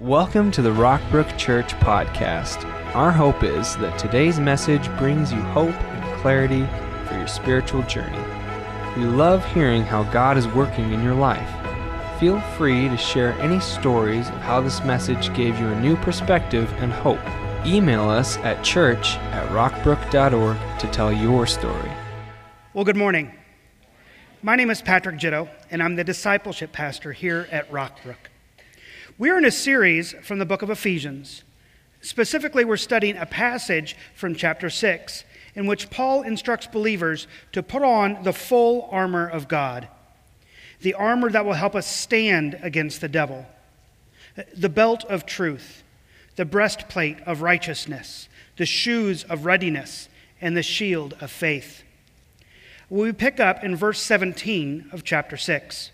Welcome to the Rockbrook Church podcast. Our hope is that today's message brings you hope and clarity for your spiritual journey. We love hearing how God is working in your life. Feel free to share any stories of how this message gave you a new perspective and hope. Email us at church at rockbrook.org to tell your story. Well, good morning. My name is Patrick Jitto, and I'm the discipleship pastor here at Rockbrook. We're in a series from the book of Ephesians. Specifically, we're studying a passage from chapter 6 in which Paul instructs believers to put on the full armor of God, the armor that will help us stand against the devil, the belt of truth, the breastplate of righteousness, the shoes of readiness, and the shield of faith. We pick up in verse 17 of chapter 6.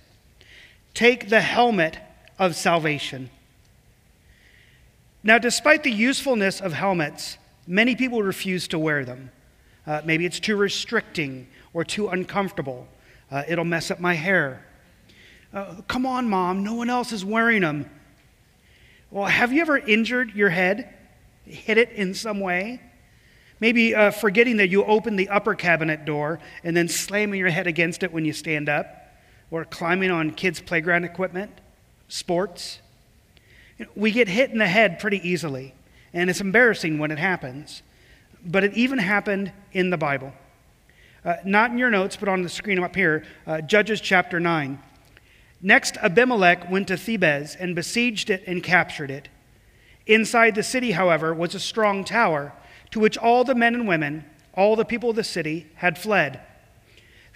Take the helmet of salvation. Now, despite the usefulness of helmets, many people refuse to wear them. Uh, maybe it's too restricting or too uncomfortable. Uh, it'll mess up my hair. Uh, come on, mom, no one else is wearing them. Well, have you ever injured your head? Hit it in some way? Maybe uh, forgetting that you opened the upper cabinet door and then slamming your head against it when you stand up, or climbing on kids' playground equipment sports. We get hit in the head pretty easily, and it's embarrassing when it happens. But it even happened in the Bible. Uh, not in your notes, but on the screen up here, uh, Judges chapter 9. Next, Abimelech went to Thebez and besieged it and captured it. Inside the city, however, was a strong tower to which all the men and women, all the people of the city, had fled.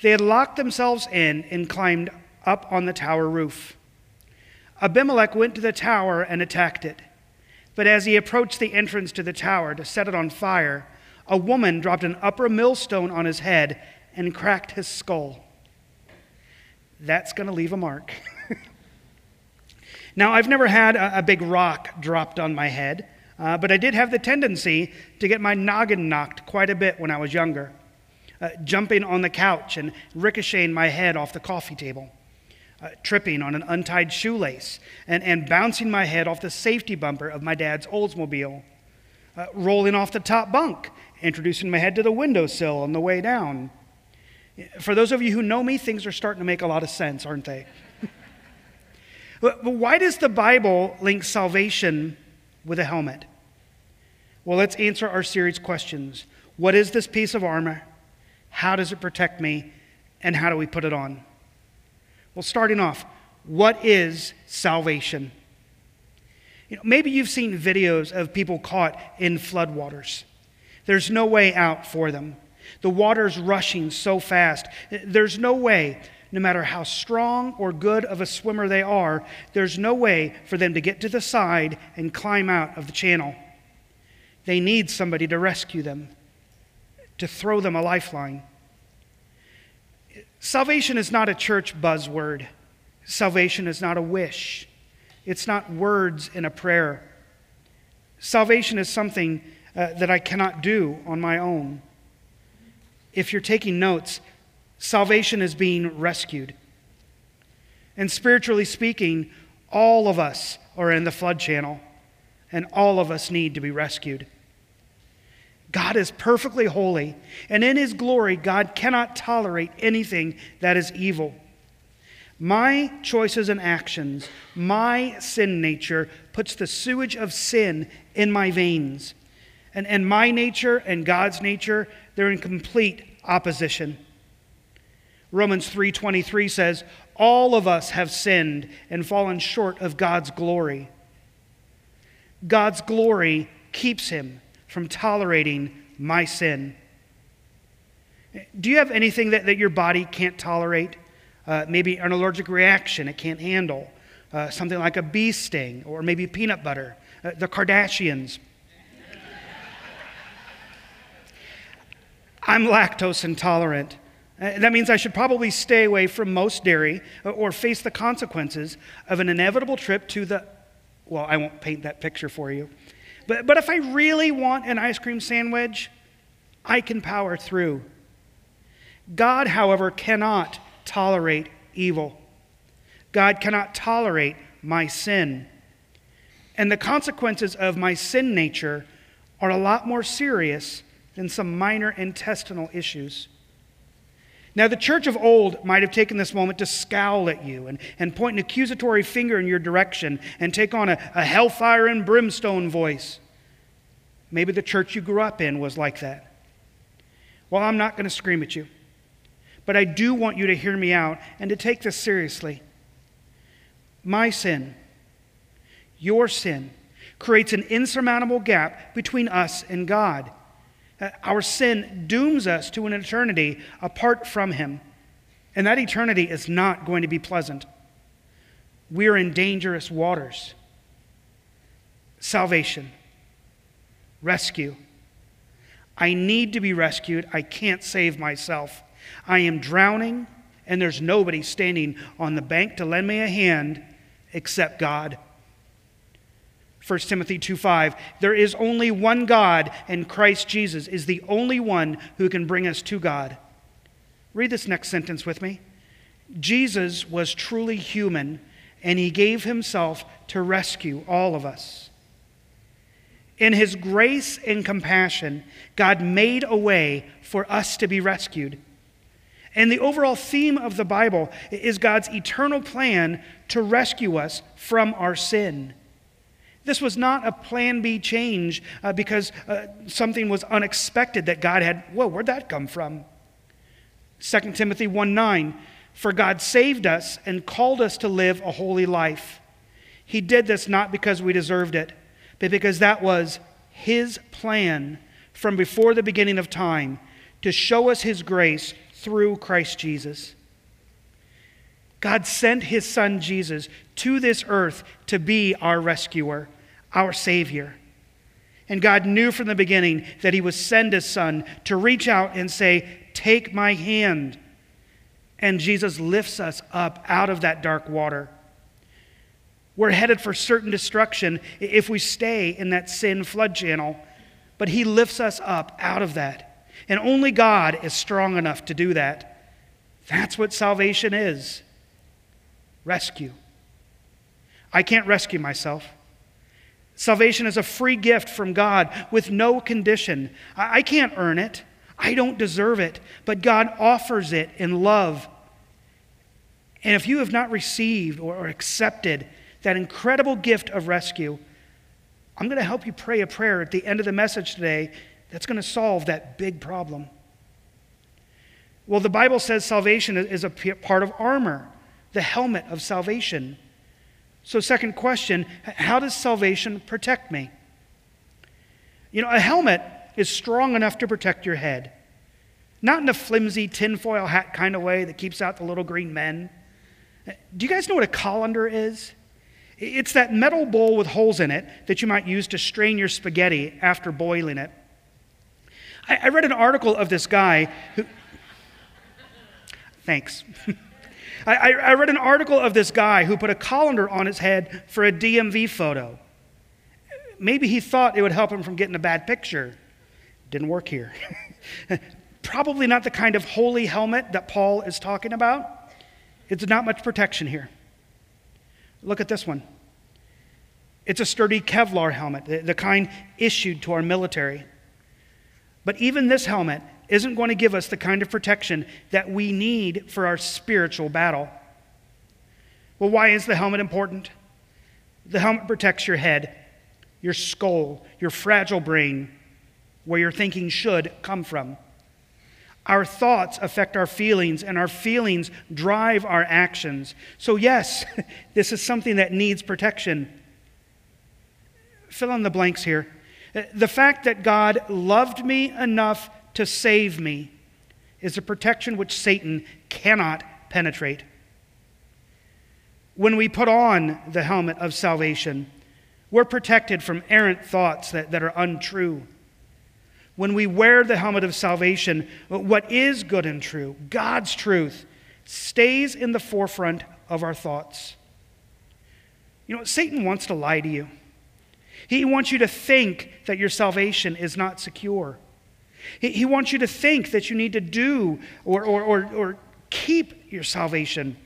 They had locked themselves in and climbed up on the tower roof. Abimelech went to the tower and attacked it. But as he approached the entrance to the tower to set it on fire, a woman dropped an upper millstone on his head and cracked his skull. That's going to leave a mark. now, I've never had a, a, big rock dropped on my head, uh, but I did have the tendency to get my noggin knocked quite a bit when I was younger, uh, jumping on the couch and ricocheting my head off the coffee table uh, tripping on an untied shoelace and, and bouncing my head off the safety bumper of my dad's Oldsmobile, uh, rolling off the top bunk, introducing my head to the windowsill on the way down. For those of you who know me, things are starting to make a lot of sense, aren't they? but, but why does the Bible link salvation with a helmet? Well, let's answer our series questions. What is this piece of armor? How does it protect me? And how do we put it on? Well, starting off, what is salvation? You know, maybe you've seen videos of people caught in floodwaters. There's no way out for them. The water's rushing so fast. There's no way, no matter how strong or good of a swimmer they are, there's no way for them to get to the side and climb out of the channel. They need somebody to rescue them, to throw them a lifeline. Salvation is not a church buzzword. Salvation is not a wish. It's not words in a prayer. Salvation is something uh, that I cannot do on my own. If you're taking notes, salvation is being rescued. And spiritually speaking, all of us are in the flood channel, and all of us need to be rescued. God is perfectly holy, and in his glory, God cannot tolerate anything that is evil. My choices and actions, my sin nature, puts the sewage of sin in my veins. And, and my nature and God's nature, they're in complete opposition. Romans 3:23 says, "All of us have sinned and fallen short of God's glory." God's glory keeps him from tolerating my sin. Do you have anything that, that your body can't tolerate? Uh, maybe an allergic reaction it can't handle, uh, something like a bee sting, or maybe peanut butter, uh, the Kardashians. I'm lactose intolerant. Uh, that means I should probably stay away from most dairy uh, or face the consequences of an inevitable trip to the. Well, I won't paint that picture for you. But, but if I really want an ice cream sandwich, I can power through. God, however, cannot tolerate evil. God cannot tolerate my sin. And the consequences of my sin nature are a lot more serious than some minor intestinal issues. Now, the church of old might have taken this moment to scowl at you and, and point an accusatory finger in your direction and take on a, a hellfire and brimstone voice. Maybe the church you grew up in was like that. Well, I'm not going to scream at you, but I do want you to hear me out and to take this seriously. My sin, your sin, creates an insurmountable gap between us and God. Uh, our sin dooms us to an eternity apart from Him, and that eternity is not going to be pleasant. We're in dangerous waters. Salvation, rescue. I need to be rescued. I can't save myself. I am drowning, and there's nobody standing on the bank to lend me a hand except God. 1 Timothy 2:5 There is only one God and Christ Jesus is the only one who can bring us to God. Read this next sentence with me. Jesus was truly human and he gave himself to rescue all of us. In his grace and compassion, God made a way for us to be rescued. And the overall theme of the Bible is God's eternal plan to rescue us from our sin. This was not a plan B change uh, because uh, something was unexpected that God had. Whoa, where'd that come from? 2 Timothy 1 9. For God saved us and called us to live a holy life. He did this not because we deserved it, but because that was His plan from before the beginning of time to show us His grace through Christ Jesus. God sent his son Jesus to this earth to be our rescuer, our Savior. And God knew from the beginning that he would send his son to reach out and say, Take my hand. And Jesus lifts us up out of that dark water. We're headed for certain destruction if we stay in that sin flood channel, but he lifts us up out of that. And only God is strong enough to do that. That's what salvation is rescue. I can't rescue myself. Salvation is a free gift from God with no condition. I can't earn it, I don't deserve it, but God offers it in love. And if you have not received or accepted that incredible gift of rescue, I'm going to help you pray a prayer at the end of the message today that's going to solve that big problem. Well, the Bible says salvation is a part of armor, the helmet of salvation. So, second question how does salvation protect me? You know, a helmet is strong enough to protect your head, not in a flimsy tinfoil hat kind of way that keeps out the little green men. Do you guys know what a colander is? It's that metal bowl with holes in it that you might use to strain your spaghetti after boiling it. I, read an article of this guy who. Thanks. I, I read an article of this guy who put a colander on his head for a DMV photo. Maybe he thought it would help him from getting a bad picture. Didn't work here. Probably not the kind of holy helmet that Paul is talking about. It's not much protection here. Look at this one. It's a sturdy Kevlar helmet, the kind issued to our military. But even this helmet isn't going to give us the kind of protection that we need for our spiritual battle. Well, why is the helmet important? The helmet protects your head, your skull, your fragile brain, where your thinking should come from. Our thoughts affect our feelings, and our feelings drive our actions. So, yes, this is something that needs protection. Fill in the blanks here. The fact that God loved me enough to save me is a protection which Satan cannot penetrate. When we put on the helmet of salvation, we're protected from errant thoughts that, that are untrue. When we wear the helmet of salvation, what is good and true, God's truth, stays in the forefront of our thoughts. You know, Satan wants to lie to you. He wants you to think that your salvation is not secure. He, he wants you to think that you need to do or, or, or, or keep your salvation.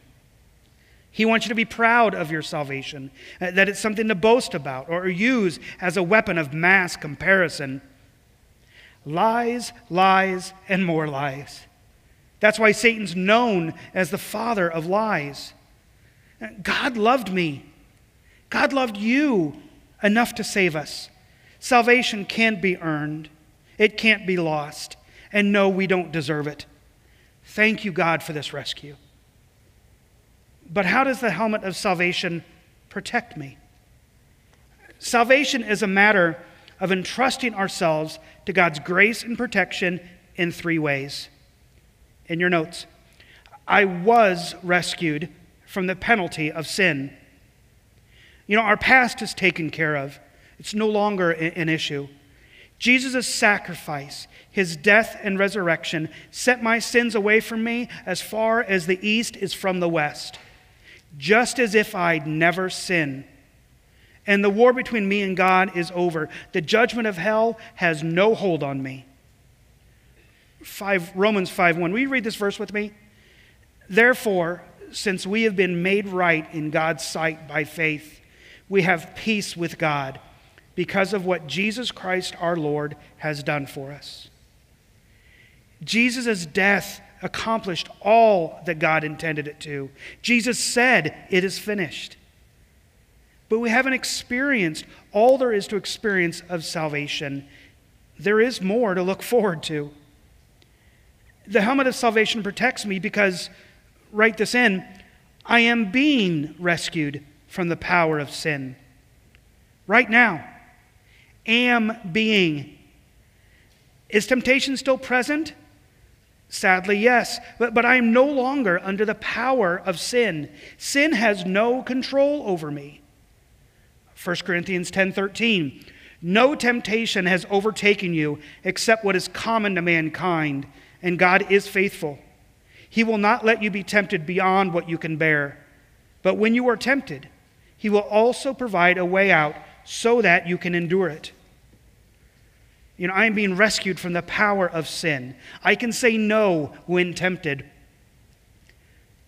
He wants you to be proud of your salvation, uh, that it's something to boast about or use as a weapon of mass comparison. Lies, lies, and more lies. That's why Satan's known as the father of lies. God loved me. God loved you enough to save us. Salvation can't be earned, it can't be lost. And no, we don't deserve it. Thank you, God, for this rescue. But how does the helmet of salvation protect me? Salvation is a matter of entrusting ourselves to God's grace and protection in three ways. In your notes, I was rescued from the penalty of sin. You know, our past is taken care of, it's no longer an issue. Jesus' sacrifice, his death and resurrection, set my sins away from me as far as the east is from the west, just as if I'd never sinned. And the war between me and God is over. The judgment of hell has no hold on me. 5, Romans 5 1. Will you read this verse with me? Therefore, since we have been made right in God's sight by faith, we have peace with God because of what Jesus Christ our Lord has done for us. Jesus' death accomplished all that God intended it to. Jesus said, It is finished. But we haven't experienced all there is to experience of salvation. There is more to look forward to. The helmet of salvation protects me because, write this in, I am being rescued from the power of sin. Right now, am being. Is temptation still present? Sadly, yes. But, but I am no longer under the power of sin. Sin has no control over me. 1 Corinthians 10:13 No temptation has overtaken you except what is common to mankind, and God is faithful. He will not let you be tempted beyond what you can bear. But when you are tempted, he will also provide a way out so that you can endure it. You know, I am being rescued from the power of sin. I can say no when tempted.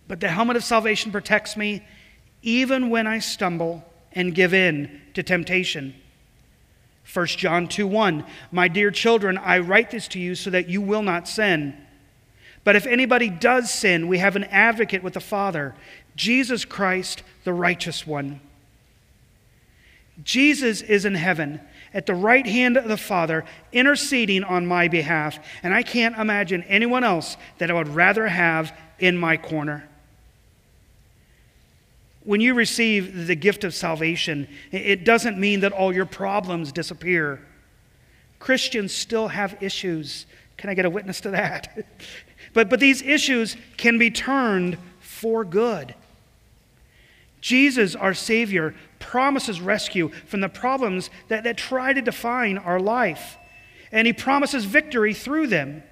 But the helmet of salvation protects me even when I stumble and give in to temptation. 1 John 2 1 My dear children, I write this to you so that you will not sin. But if anybody does sin, we have an advocate with the Father, Jesus Christ, the righteous one. Jesus is in heaven at the right hand of the Father, interceding on my behalf, and I can't imagine anyone else that I would rather have in my corner. When you receive the gift of salvation, it doesn't mean that all your problems disappear. Christians still have issues. Can I get a witness to that? but, but these issues can be turned for good. Jesus, our Savior, promises rescue from the problems that, that try to define our life, and He promises victory through them.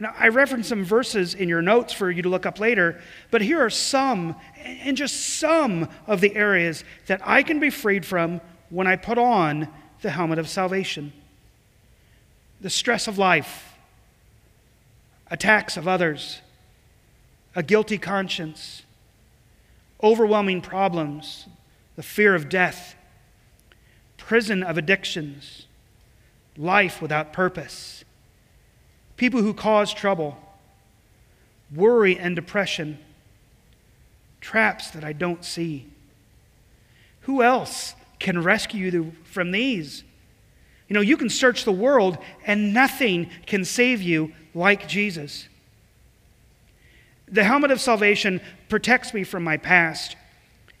Now, I referenced some verses in your notes for you to look up later, but here are some, and just some of the areas that I can be freed from when I put on the helmet of salvation the stress of life, attacks of others, a guilty conscience, overwhelming problems, the fear of death, prison of addictions, life without purpose people who cause trouble, worry and depression, traps that I don't see. Who else can rescue you from these? You know, you can search the world and nothing can save you like Jesus. The helmet of salvation protects me from my past,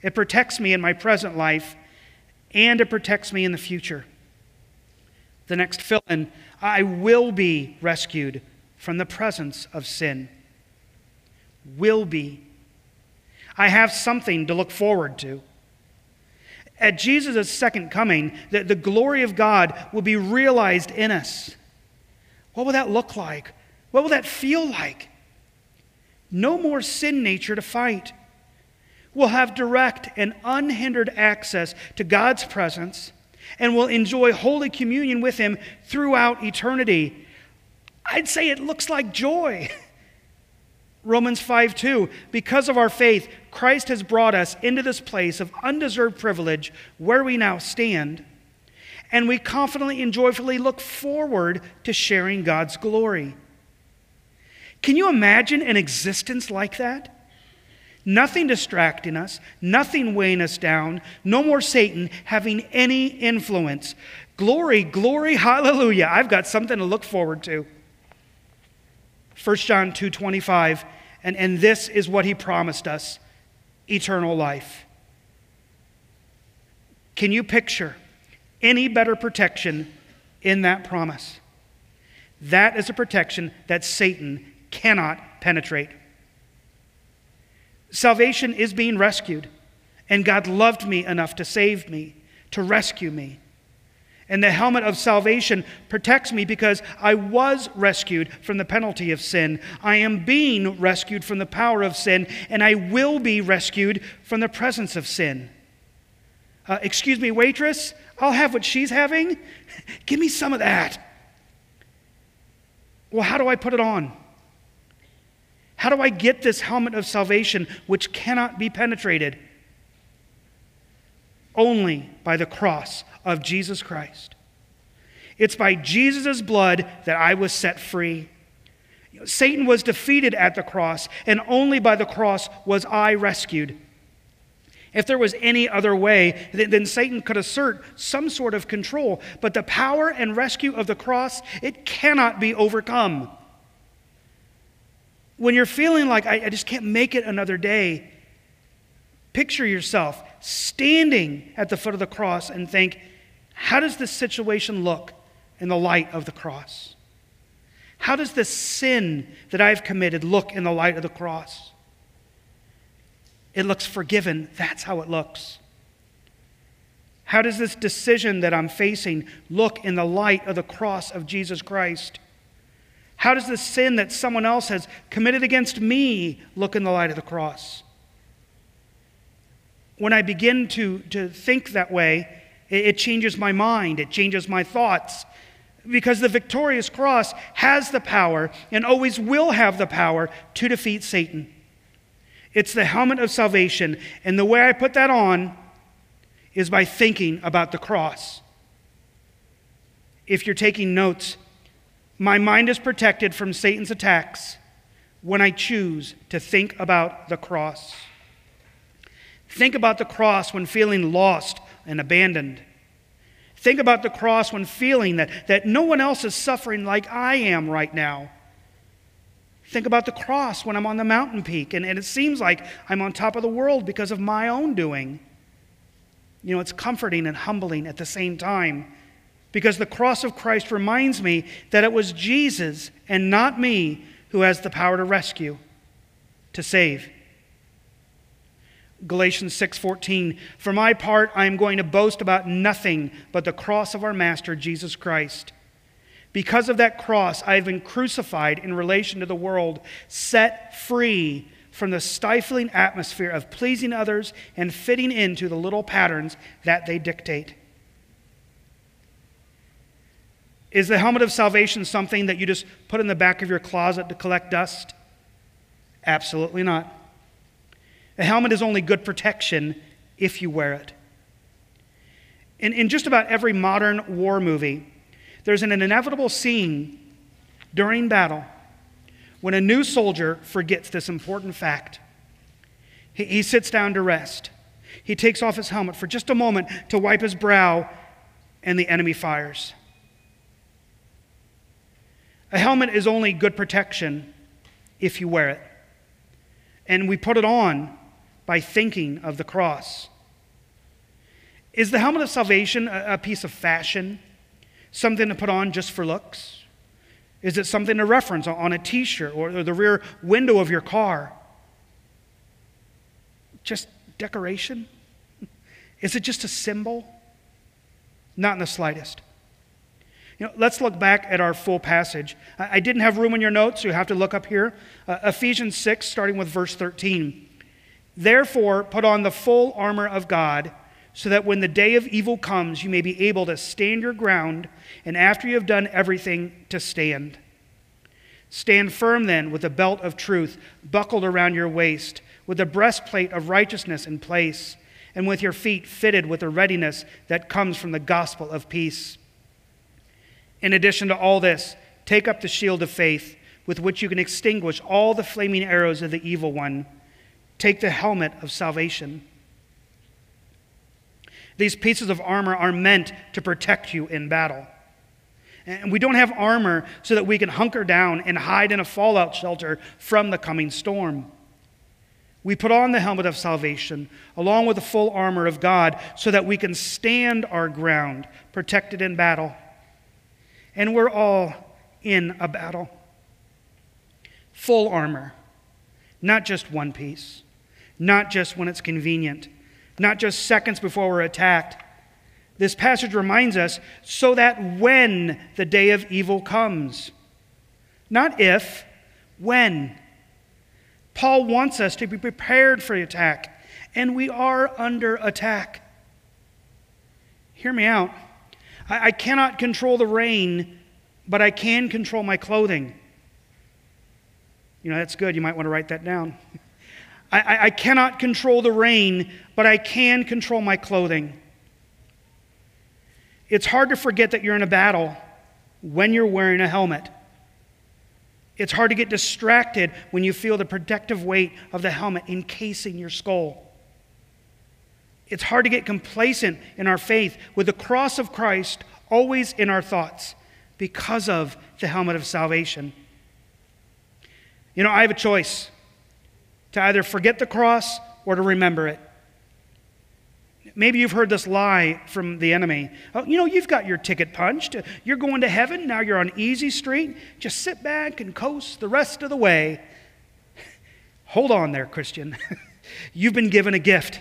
it protects me in my present life, and it protects me in the future. The next fill in I will be rescued from the presence of sin. Will be. I have something to look forward to. At Jesus' second coming, the, the glory of God will be realized in us. What will that look like? What will that feel like? No more sin nature to fight. We'll have direct and unhindered access to God's presence and will enjoy Holy Communion with Him throughout eternity. I'd say it looks like joy. Romans 5 2, because of our faith, Christ has brought us into this place of undeserved privilege where we now stand, and we confidently and joyfully look forward to sharing God's glory. Can you imagine an existence like that? Nothing distracting us, nothing weighing us down, no more Satan having any influence. Glory, glory, hallelujah. I've got something to look forward to. 1 John 2:25 and, and this is what he promised us eternal life. Can you picture any better protection in that promise? That is a protection that Satan cannot penetrate. Salvation is being rescued, and God loved me enough to save me, to rescue me. And the helmet of salvation protects me because I was rescued from the penalty of sin. I am being rescued from the power of sin, and I will be rescued from the presence of sin. Uh, excuse me, waitress, I'll have what she's having. Give me some of that. Well, how do I put it on? How do I get this helmet of salvation which cannot be penetrated? Only by the cross of Jesus Christ. It's by Jesus' blood that I was set free. Satan was defeated at the cross, and only by the cross was I rescued. If there was any other way, then Satan could assert some sort of control. But the power and rescue of the cross, it cannot be overcome. When you're feeling like, I, just can't make it another day, picture yourself standing at the foot of the cross and think, how does this situation look in the light of the cross? How does the sin that I've committed look in the light of the cross? It looks forgiven. That's how it looks. How does this decision that I'm facing look in the light of the cross of Jesus Christ? How does the sin that someone else has committed against me look in the light of the cross? When I begin to, to think that way, it, it changes my mind, it changes my thoughts. Because the victorious cross has the power and always will have the power to defeat Satan. It's the helmet of salvation. And the way I put that on is by thinking about the cross. If you're taking notes, my mind is protected from Satan's attacks when I choose to think about the cross. Think about the cross when feeling lost and abandoned. Think about the cross when feeling that, that no one else is suffering like I am right now. Think about the cross when I'm on the mountain peak and, and it seems like I'm on top of the world because of my own doing. You know, it's comforting and humbling at the same time because the cross of Christ reminds me that it was Jesus and not me who has the power to rescue, to save. Galatians 6:14 For my part I am going to boast about nothing but the cross of our master Jesus Christ. Because of that cross I have been crucified in relation to the world, set free from the stifling atmosphere of pleasing others and fitting into the little patterns that they dictate. Is the helmet of salvation something that you just put in the back of your closet to collect dust? Absolutely not. A helmet is only good protection if you wear it. In, in just about every modern war movie, there's an inevitable scene during battle when a new soldier forgets this important fact. He, he sits down to rest. He takes off his helmet for just a moment to wipe his brow, and the enemy fires. A helmet is only good protection if you wear it. And we put it on by thinking of the cross. Is the helmet of salvation a, piece of fashion? Something to put on just for looks? Is it something to reference on a t shirt or the rear window of your car? Just decoration? Is it just a symbol? Not in the slightest. You know, let's look back at our full passage. I, didn't have room in your notes, so you have to look up here. Uh, Ephesians 6, starting with verse 13. Therefore, put on the full armor of God, so that when the day of evil comes, you may be able to stand your ground, and after you have done everything, to stand. Stand firm then with the belt of truth buckled around your waist, with the breastplate of righteousness in place, and with your feet fitted with the readiness that comes from the gospel of peace. In addition to all this, take up the shield of faith with which you can extinguish all the flaming arrows of the evil one. Take the helmet of salvation. These pieces of armor are meant to protect you in battle. And we don't have armor so that we can hunker down and hide in a fallout shelter from the coming storm. We put on the helmet of salvation along with the full armor of God so that we can stand our ground protected in battle. And we're all in a battle. Full armor, not just one piece, not just when it's convenient, not just seconds before we're attacked this passage reminds us so that when the day of evil comes, not if, when. Paul wants us to be prepared for the attack, and we are under attack. Hear me out. I, I cannot control the rain, but I can control my clothing. You know, that's good. You might want to write that down. I, I, I cannot control the rain, but I can control my clothing. It's hard to forget that you're in a battle when you're wearing a helmet. It's hard to get distracted when you feel the protective weight of the helmet encasing your skull. It's hard to get complacent in our faith with the cross of Christ always in our thoughts because of the helmet of salvation. You know, I have a choice to either forget the cross or to remember it. Maybe you've heard this lie from the enemy. Oh, you know, you've got your ticket punched. You're going to heaven. Now you're on easy street. Just sit back and coast the rest of the way. Hold on there, Christian. you've been given a gift,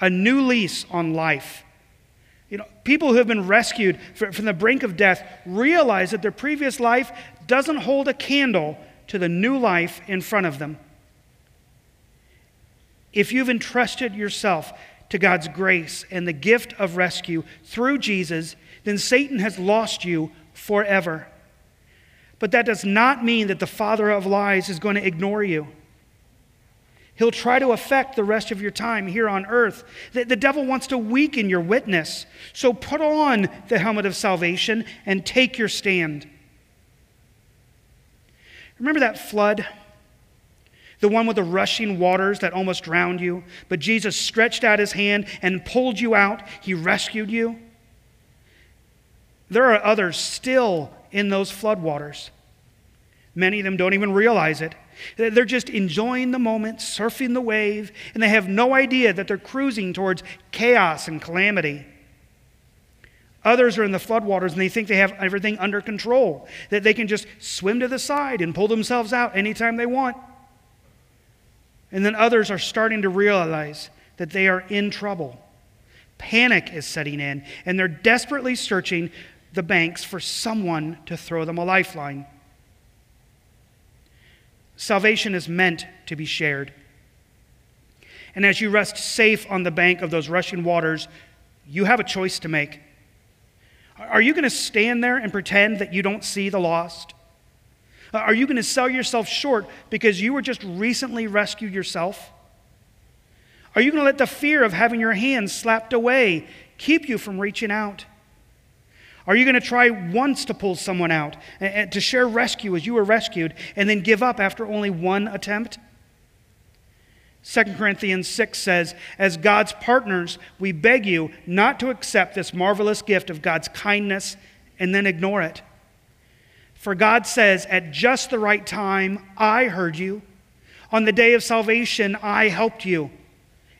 a new lease on life. You know, people who have been rescued from the brink of death realize that their previous life doesn't hold a candle to the new life in front of them. If you've entrusted yourself to God's grace and the gift of rescue through Jesus, then Satan has lost you forever. But that does not mean that the father of lies is going to ignore you. He'll try to affect the rest of your time here on earth. The, the, devil wants to weaken your witness. So put on the helmet of salvation and take your stand. Remember that flood? the one with the rushing waters that almost drowned you, but Jesus stretched out his hand and pulled you out. He rescued you. There are others still in those floodwaters. Many of them don't even realize it. They're just enjoying the moment, surfing the wave, and they have no idea that they're cruising towards chaos and calamity. Others are in the floodwaters and they think they have everything under control, that they can just swim to the side and pull themselves out anytime they want. And then others are starting to realize that they are in trouble. Panic is setting in, and they're desperately searching the banks for someone to throw them a lifeline. Salvation is meant to be shared. And as you rest safe on the bank of those rushing waters, you have a choice to make. Are you going to stand there and pretend that you don't see the lost? Are you going to sell yourself short because you were just recently rescued yourself? Are you going to let the fear of having your hands slapped away keep you from reaching out? Are you going to try once to pull someone out, to share rescue as you were rescued, and then give up after only one attempt? 2 Corinthians 6 says, As God's partners, we beg you not to accept this marvelous gift of God's kindness and then ignore it. For God says, At just the right time, I heard you. On the day of salvation, I helped you.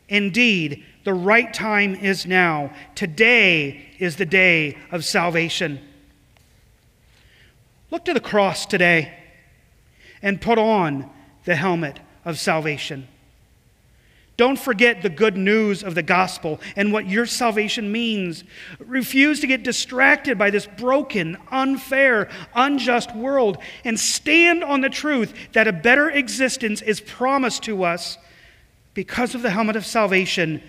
Indeed, the right time is now. Today is the day of salvation. Look to the cross today and put on the helmet of salvation. Don't forget the good news of the gospel and what your salvation means. Refuse to get distracted by this broken, unfair, unjust world and stand on the truth that a better existence is promised to us because of the helmet of salvation,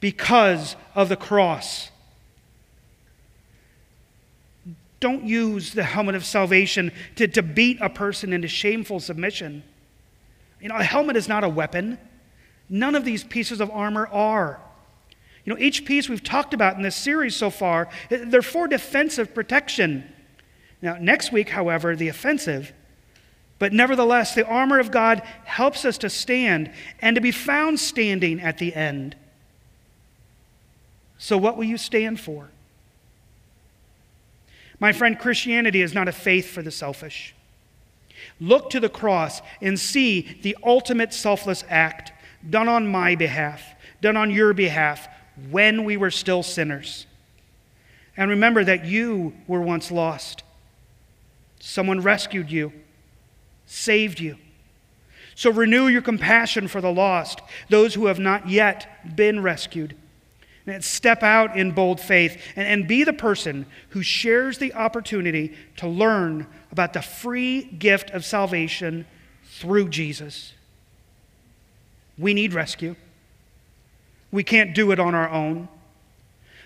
because of the cross. Don't use the helmet of salvation to, to beat a person into shameful submission. You know, a helmet is not a weapon. None of these pieces of armor are. You know, each piece we've talked about in this series so far, they're for defensive protection. Now, next week, however, the offensive. But nevertheless, the armor of God helps us to stand and to be found standing at the end. So, what will you stand for? My friend, Christianity is not a faith for the selfish. Look to the cross and see the ultimate selfless act done on my behalf, done on your behalf, when we were still sinners. And remember that you were once lost. Someone rescued you, saved you. So renew your compassion for the lost, those who have not yet been rescued. And step out in bold faith and, and be the person who shares the opportunity to learn about the free gift of salvation through Jesus. We need rescue. We can't do it on our own.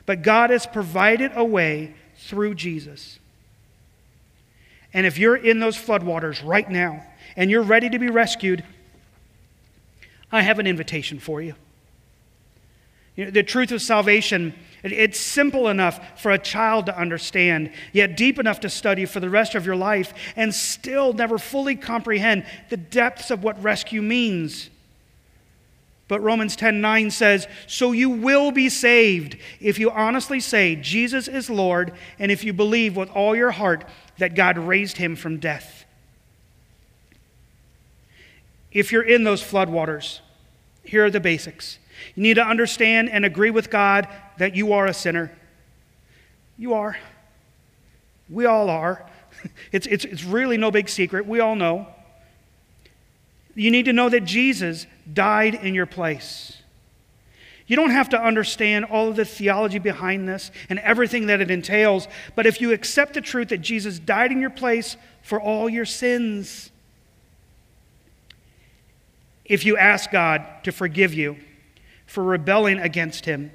But God has provided a way through Jesus. And if you're in those floodwaters right now and you're ready to be rescued, I have an invitation for you. You know, the truth of salvation, it's simple enough for a child to understand, yet deep enough to study for the rest of your life, and still never fully comprehend the depths of what rescue means. But Romans 10:9 says, "So you will be saved if you honestly say Jesus is Lord and if you believe with all your heart that God raised him from death." If you're in those floodwaters, here are the basics. You need to understand and agree with God that you are a sinner. You are. We all are. It's, it's, it's really no big secret. We all know. You need to know that Jesus died in your place. You don't have to understand all of the theology behind this and everything that it entails, but if you accept the truth that Jesus died in your place for all your sins, if you ask God to forgive you for rebelling against Him,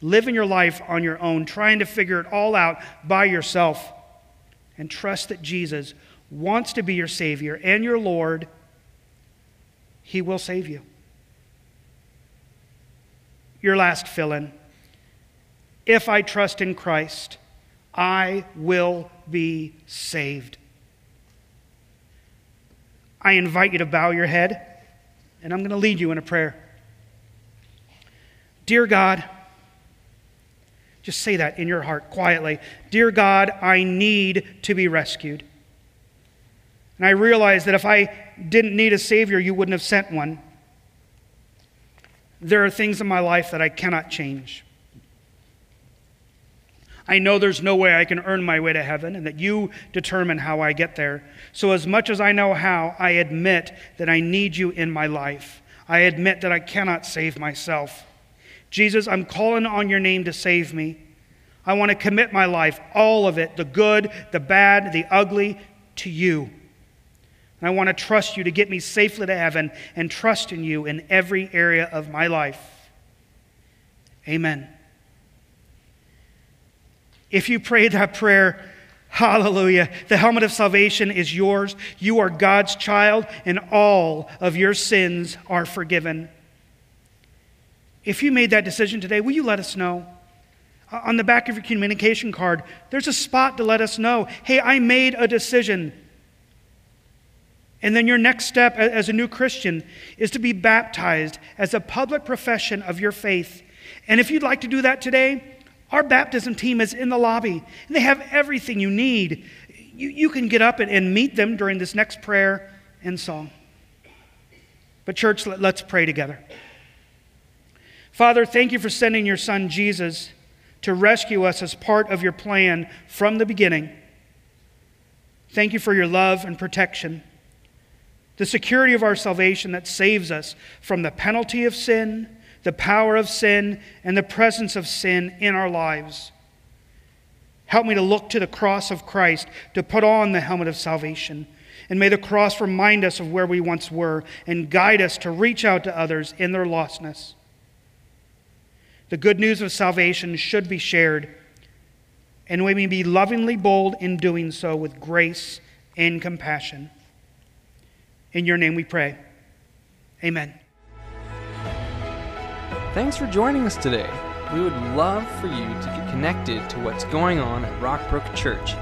living your life on your own, trying to figure it all out by yourself, and trust that Jesus wants to be your Savior and your Lord he will save you. Your last fill in. If I trust in Christ, I will be saved. I invite you to bow your head, and I'm going to lead you in a prayer. Dear God, just say that in your heart quietly. Dear God, I need to be rescued. And I realize that if I didn't need a Savior, you wouldn't have sent one. There are things in my life that I cannot change. I know there's no way I can earn my way to heaven and that you determine how I get there. So, as much as I know how, I admit that I need you in my life. I admit that I cannot save myself. Jesus, I'm calling on your name to save me. I want to commit my life, all of it, the good, the bad, the ugly, to you. And I want to trust you to get me safely to heaven and trust in you in every area of my life. Amen. If you pray that prayer, hallelujah, the helmet of salvation is yours. You are God's child, and all of your sins are forgiven. If you made that decision today, will you let us know? On the back of your communication card, there's a spot to let us know hey, I made a decision. And then your next step as a new Christian is to be baptized as a public profession of your faith. And if you'd like to do that today, our baptism team is in the lobby. And they have everything you need. You, you can get up and, and meet them during this next prayer and song. But, church, let, let's pray together. Father, thank you for sending your son Jesus to rescue us as part of your plan from the beginning. Thank you for your love and protection the security of our salvation that saves us from the penalty of sin, the power of sin, and the presence of sin in our lives. Help me to look to the cross of Christ, to put on the helmet of salvation. And may the cross remind us of where we once were and guide us to reach out to others in their lostness. The good news of salvation should be shared. and we may be lovingly bold in doing so with grace and compassion. In your name we pray. Amen. Thanks for joining us today. We would love for you to get connected to what's going on at Rockbrook Church.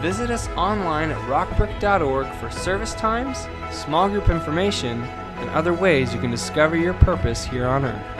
Visit us online at rockbrook.org for service times, small group information, and other ways you can discover your purpose here on earth.